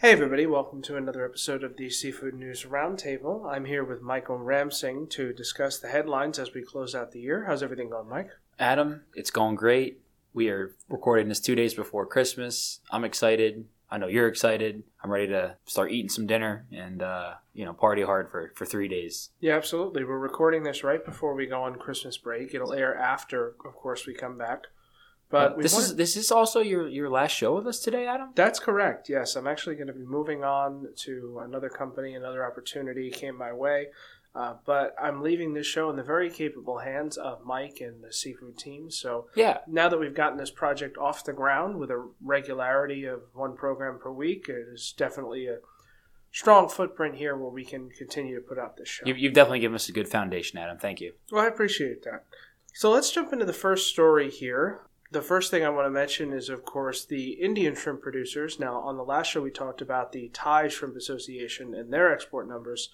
Hey, everybody, welcome to another episode of the Seafood News Roundtable. I'm here with Michael Ramsingh to discuss the headlines as we close out the year. How's everything going, Mike? Adam, it's going great. We are recording this two days before Christmas. I'm excited. I know you're excited. I'm ready to start eating some dinner and uh, you know party hard for for three days. Yeah, absolutely. We're recording this right before we go on Christmas break. It'll air after, of course, we come back. But this wanted- is this is also your your last show with us today, Adam. That's correct. Yes, I'm actually going to be moving on to another company. Another opportunity came my way, uh, but I'm leaving this show in the very capable hands of Mike and the seafood team. So Yeah, now that we've gotten this project off the ground with a regularity of one program per week, it is definitely a strong footprint here where we can continue to put out this show. you've, you've definitely given us a good foundation, Adam. Thank you. Well, I appreciate that. So let's jump into the first story here. The first thing I want to mention is, of course, the Indian shrimp producers. Now, on the last show, we talked about the Thai Shrimp Association and their export numbers.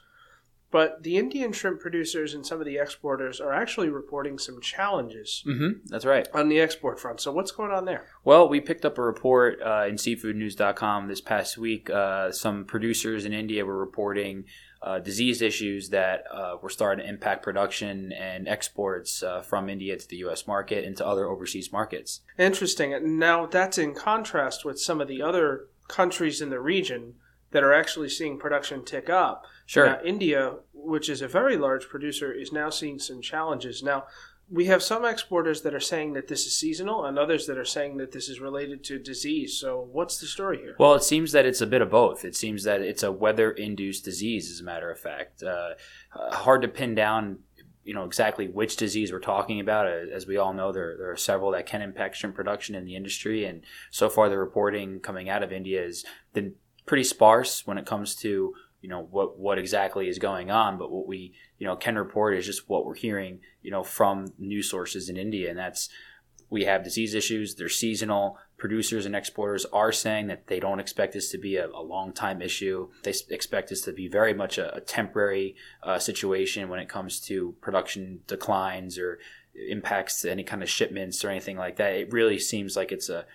But the Indian shrimp producers and some of the exporters are actually reporting some challenges Mm-hmm. That's right. on the export front. So, what's going on there? Well, we picked up a report uh, in seafoodnews.com this past week. Uh, some producers in India were reporting uh, disease issues that uh, were starting to impact production and exports uh, from India to the U.S. market and to other overseas markets. Interesting. Now, that's in contrast with some of the other countries in the region that are actually seeing production tick up. Sure. Now, India, which is a very large producer, is now seeing some challenges. Now, we have some exporters that are saying that this is seasonal and others that are saying that this is related to disease. So, what's the story here? Well, it seems that it's a bit of both. It seems that it's a weather-induced disease, as a matter of fact. Uh, uh, hard to pin down, you know, exactly which disease we're talking about. Uh, As we all know, there, there are several that can impact shrimp production in the industry, and so far the reporting coming out of India is been pretty sparse when it comes to you know what what exactly is going on. But what we you know can report is just what we're hearing, you know, from news sources in India, and that's we have disease issues. They're seasonal. Producers and exporters are saying that they don't expect this to be a, a long time issue. They expect this to be very much a, a temporary uh, situation when it comes to production declines or impacts to any kind of shipments or anything like that. It really seems like it's a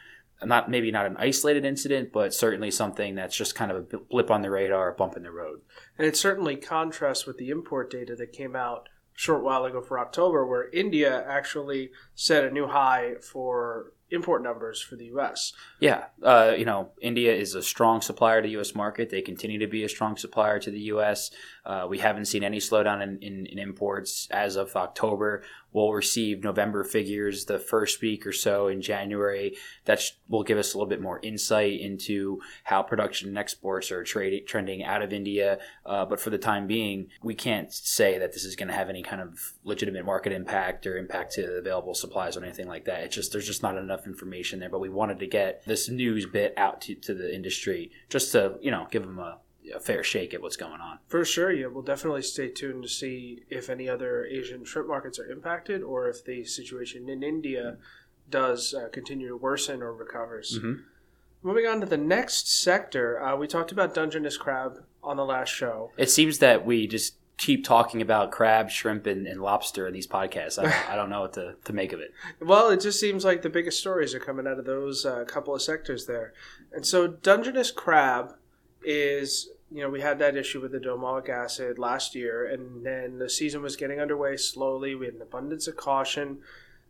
not maybe not an isolated incident, but certainly something that's just kind of a blip on the radar, a bump in the road. And it certainly contrasts with the import data that came out short while ago for October, where India actually set a new high for import numbers for the U.S. Yeah, uh, you know, India is a strong supplier to the U.S. market. They continue to be a strong supplier to the U.S. Uh, we haven't seen any slowdown in, in, in imports as of October. We'll receive November figures the first week or so in January. That sh- will give us a little bit more insight into how production and exports are trade- trending out of India. Uh, but for the time being, we can't say that this is going to have any kind of legitimate market impact or impact to available supplies or anything like that. It's just there's just not enough information there. But we wanted to get this news bit out to, to the industry just to you know give them a, a fair shake at what's going on. For sure, yeah, we'll definitely stay tuned to see if any other Asian shrimp markets are impacted or if the situation in India does uh, continue to worsen or recovers. Mhm. Moving on to the next sector, uh, we talked about Dungeness crab on the last show. It seems that we just keep talking about crab, shrimp, and, and lobster in these podcasts. I don't, I don't know what to, to make of it. Well, it just seems like the biggest stories are coming out of those uh, couple of sectors there. And so Dungeness crab is, you know, we had that issue with the domoic acid last year, and then the season was getting underway slowly. We had an abundance of caution.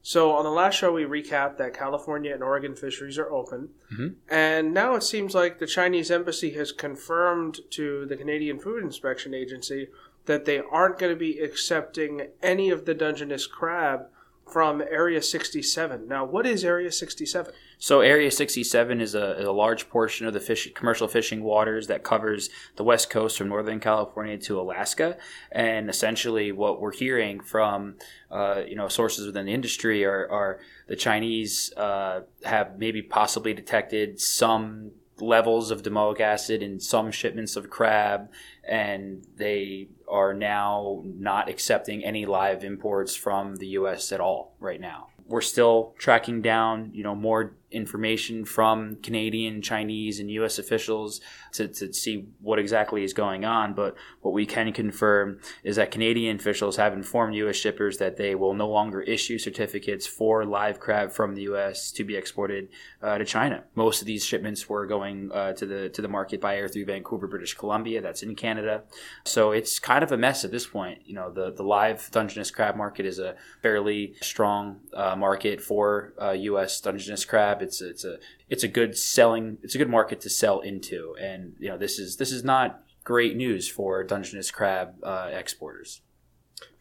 So on the last show, we recapped that California and Oregon fisheries are open. Mhm. And now it seems like the Chinese embassy has confirmed to the Canadian Food Inspection Agency that they aren't going to be accepting any of the Dungeness crab from Area 67. Now, what is Area 67? So, Area 67 is a, is a large portion of the fish, commercial fishing waters that covers the west coast from Northern California to Alaska. And essentially, what we're hearing from uh, you know sources within the industry are, are the Chinese uh, have maybe possibly detected some levels of domoic acid in some shipments of crab, and they are now not accepting any live imports from the U.S. at all right now. We're still tracking down, you know, more information from Canadian, Chinese, and U.S. officials to, to see what exactly is going on. But what we can confirm is that Canadian officials have informed U.S. shippers that they will no longer issue certificates for live crab from the U.S. to be exported uh, to China. Most of these shipments were going uh, to the to the market by air through Vancouver, British Columbia. That's in Canada. So it's kind of a mess at this point. You know, the the live Dungeness crab market is a fairly strong uh, market for U.S. Uh, Dungeness crab. It's it's a it's a good selling it's a good market to sell into, and you know this is this is not great news for Dungeness crab uh, exporters.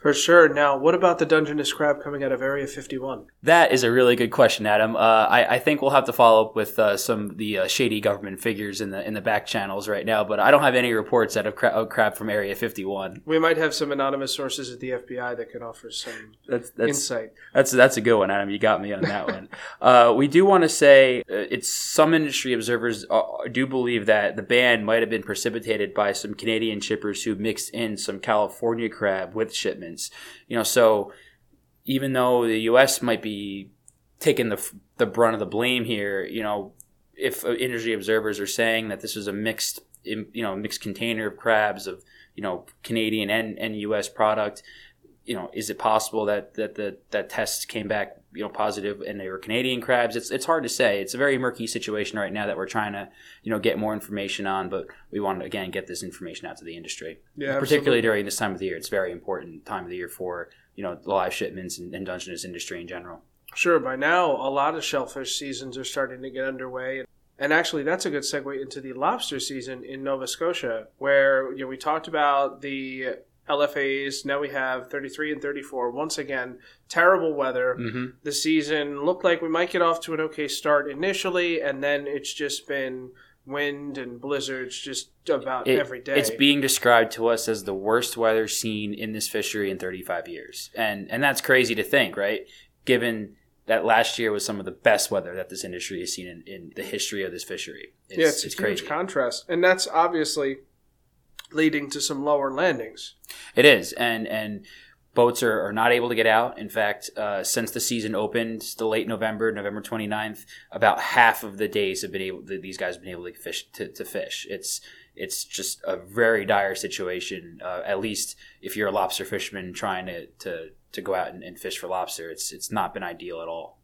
For sure. Now, what about the Dungeness crab coming out of Area 51? That is a really good question, Adam. Uh, I, I, think we'll have to follow up with uh, some of the uh, shady government figures in the in the back channels right now, but I don't have any reports out of, cra- crab from Area 51. We might have some anonymous sources at the FBI that can offer some that's, that's, insight. That's that's a good one, Adam. You got me on that one. Uh, we do want to say uh, it's some industry observers uh, do believe that the ban might have been precipitated by some Canadian shippers who mixed in some California crab with shipments. You know, so even though the U.S. might be taking the the brunt of the blame here, you know, if uh, industry observers are saying that this is a mixed, you know, mixed container of crabs of you know Canadian and, and U.S. product, you know, is it possible that that the that tests came back you know positive and they were Canadian crabs? It's it's hard to say. It's a very murky situation right now that we're trying to you know get more information on, but we want to again get this information out to the industry. Yeah, particularly absolutely. during this time of the year. It's a very important time of the year for you know the live shipments and, and Dungeness industry in general. Sure. By now, a lot of shellfish seasons are starting to get underway. And actually, that's a good segue into the lobster season in Nova Scotia, where you know we talked about the LFAs. Now we have 33 and 34. Once again, terrible weather. Mm-hmm. The season looked like we might get off to an okay start initially, and then it's just been wind and blizzards just about it, every day. It's being described to us as the worst weather seen in this fishery in 35 years. And and that's crazy to think, right? Given that last year was some of the best weather that this industry has seen in, in the history of this fishery. It's, yeah, it's, it's a crazy. huge contrast. And that's obviously leading to some lower landings. It is. And and boats are, are not able to get out. In fact, uh, since the season opened, the late November, November 29th, about half of the days have been able, these guys have been able to fish. To, to fish. It's it's just a very dire situation. Uh, at least if you're a lobster fisherman trying to, to, to go out and, and fish for lobster, it's it's not been ideal at all.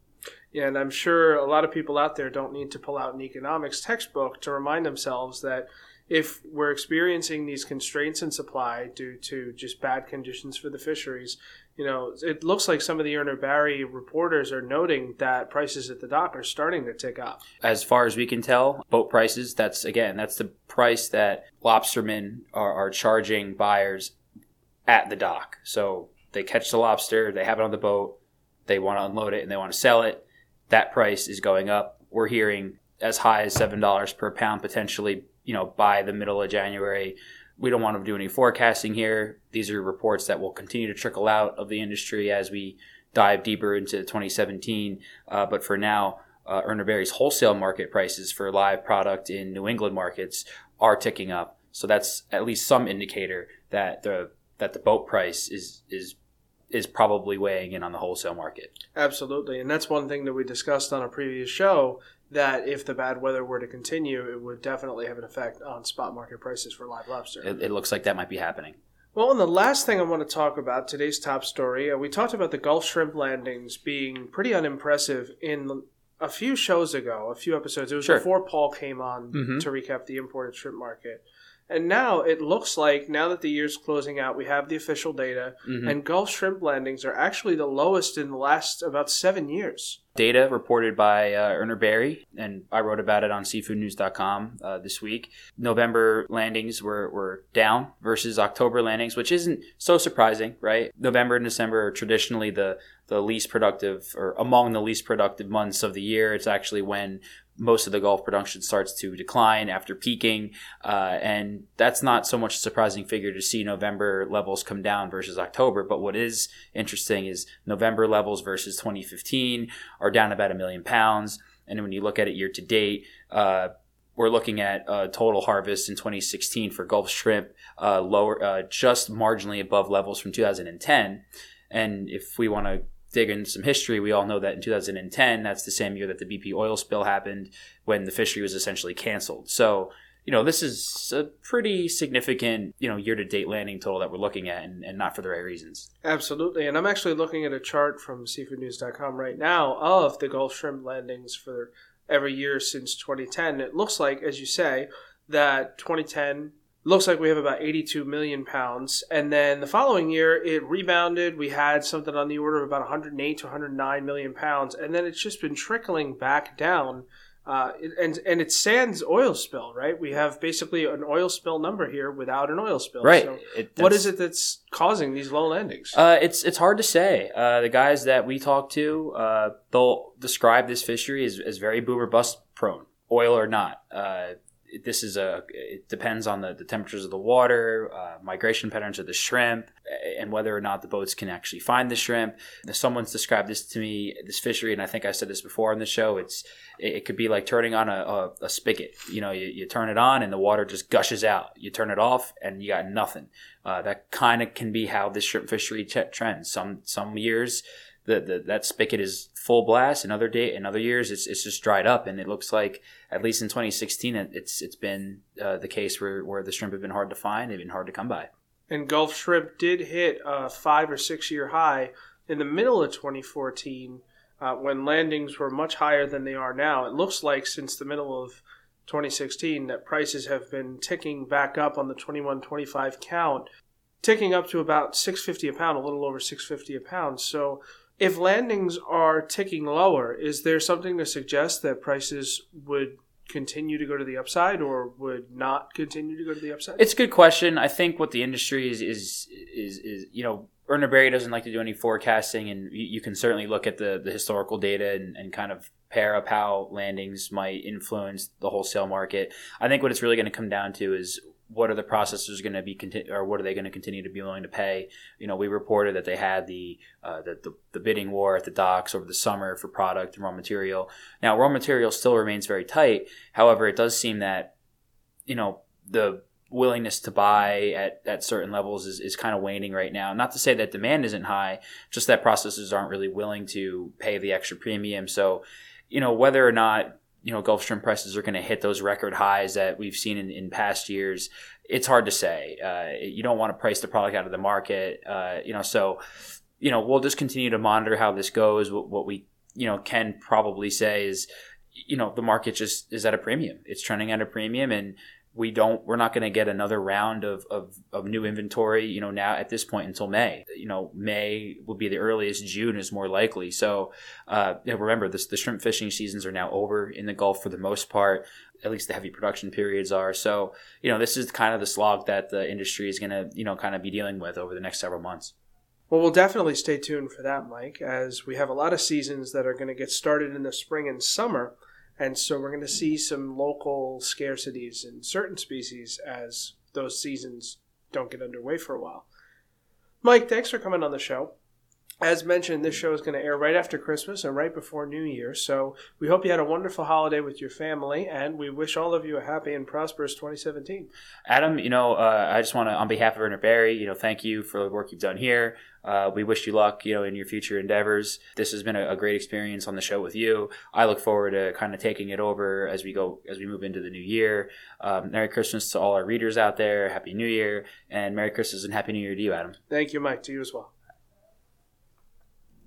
Yeah, and I'm sure a lot of people out there don't need to pull out an economics textbook to remind themselves that if we're experiencing these constraints in supply due to just bad conditions for the fisheries, you know, it looks like some of the Urner Barry reporters are noting that prices at the dock are starting to tick up. As far as we can tell, boat prices, that's again, that's the price that lobstermen are, are charging buyers at the dock. So they catch the lobster, they have it on the boat, they want to unload it and they want to sell it. That price is going up. We're hearing as high as $7 per pound potentially you know, by the middle of January. We don't want to do any forecasting here. These are reports that will continue to trickle out of the industry as we dive deeper into 2017. Uh, but for now, uh, Urner Barry's wholesale market prices for live product in New England markets are ticking up. So that's at least some indicator that the that the boat price is is is probably weighing in on the wholesale market. Absolutely, and that's one thing that we discussed on a previous show that if the bad weather were to continue, it would definitely have an effect on spot market prices for live lobster. It, it looks like that might be happening. Well, and the last thing I want to talk about today's top story, uh, we talked about the Gulf shrimp landings being pretty unimpressive in a few shows ago, a few episodes. It was sure. before Paul came on mm-hmm. to recap the imported shrimp market. And now it looks like now that the year's closing out, we have the official data, mm-hmm. and Gulf shrimp landings are actually the lowest in the last about seven years. Data reported by uh, Urner Barry, and I wrote about it on seafoodnews.com uh, this week. November landings were, were down versus October landings, which isn't so surprising, right? November and December are traditionally the the least productive or among the least productive months of the year. It's actually when most of the Gulf production starts to decline after peaking. Uh, and that's not so much a surprising figure to see November levels come down versus October. But what is interesting is November levels versus 2015 are down about a million pounds. And when you look at it year to date, uh, we're looking at uh, total harvest in 2016 for Gulf shrimp uh, lower, uh, just marginally above levels from 2010. And if we want to dig into some history, we all know that in 2010, that's the same year that the BP oil spill happened when the fishery was essentially canceled. So, you know, this is a pretty significant, you know, year to date landing total that we're looking at and, and, not for the right reasons. Absolutely. And I'm actually looking at a chart from seafoodnews.com right now of the Gulf shrimp landings for every year since 2010. It looks like, as you say, that 2010 looks like we have about 82 million pounds. And then the following year, it rebounded. We had something on the order of about 108 to 109 million pounds. And then it's just been trickling back down. Uh, and and it's sans oil spill, right? We have basically an oil spill number here without an oil spill. Right. So it, what is it that's causing these low landings? Uh, it's it's hard to say. Uh, the guys that we talk to, uh, they'll describe this fishery as, as very boomer bust prone, oil or not. This is a it depends on the, the temperatures of the water uh, migration patterns of the shrimp and whether or not the boats can actually find the shrimp. Someone's described this to me this fishery and i think i said this before on the show it's it, could be like turning on a, a, a spigot. You know you, you, turn it on and the water just gushes out. You turn it off and you got nothing. Uh, that kind of can be how this shrimp fishery t- trends. Some some years the, the, that spigot is full blast. Another day, in other years, it's, it's just dried up, and it looks like at least in 2016, it, it's it's been uh, the case where, where the shrimp have been hard to find, they've been hard to come by. And Gulf shrimp did hit a five or six year high in the middle of 2014 uh, when landings were much higher than they are now. It looks like since the middle of 2016 that prices have been ticking back up on the 21-25 count, ticking up to about 650 a pound, a little over 650 a pound. So if landings are ticking lower, is there something to suggest that prices would continue to go to the upside or would not continue to go to the upside? It's a good question. I think what the industry is is is, is you know Urner Barry doesn't like to do any forecasting, and you, you can certainly look at the, the historical data and, and kind of pair up how landings might influence the wholesale market. I think what it's really going to come down to is what are the processors going to be or what are they going to continue to be willing to pay? You know, we reported that they had the, uh, the, the the bidding war at the docks over the summer for product and raw material. Now, raw material still remains very tight. However, it does seem that you know the willingness to buy at, at certain levels is, is kind of waning right now. Not to say that demand isn't high, just that processors aren't really willing to pay the extra premium. So, you know, whether or not you know Gulf shrimp prices are going to hit those record highs that we've seen in, in past years. It's hard to say. Uh, you don't want to price the product out of the market. Uh, you know, so you know we'll just continue to monitor how this goes. What, what we you know can probably say is you know the market just is at a premium. It's trending at a premium, and we don't we're not going to get another round of, of, of, new inventory you know now at this point until may. You know may will be the earliest june is more likely. So uh, remember this the shrimp fishing seasons are now over in the gulf for the most part at least the heavy production periods are. So you know this is kind of the slog that the industry is going to you know kind of be dealing with over the next several months. Well, we'll definitely stay tuned for that, Mike, as we have a lot of seasons that are going to get started in the spring and summer and so we're going to see some local scarcities in certain species as those seasons don't get underway for a while. Mike, thanks for coming on the show. As mentioned, this show is going to air right after Christmas and right before New Year. So we hope you had a wonderful holiday with your family, and we wish all of you a happy and prosperous 2017. Adam, you know, uh, I just want to, on behalf of Urner Barry, you know, thank you for the work you've done here. Uh, we wish you luck, you know, in your future endeavors. This has been a, a, great experience on the show with you. I look forward to kind of taking it over as we go, as we move into the new year. Um, Merry Christmas to all our readers out there. Happy New Year, and Merry Christmas and Happy New Year to you, Adam. Thank you, Mike. To you as well.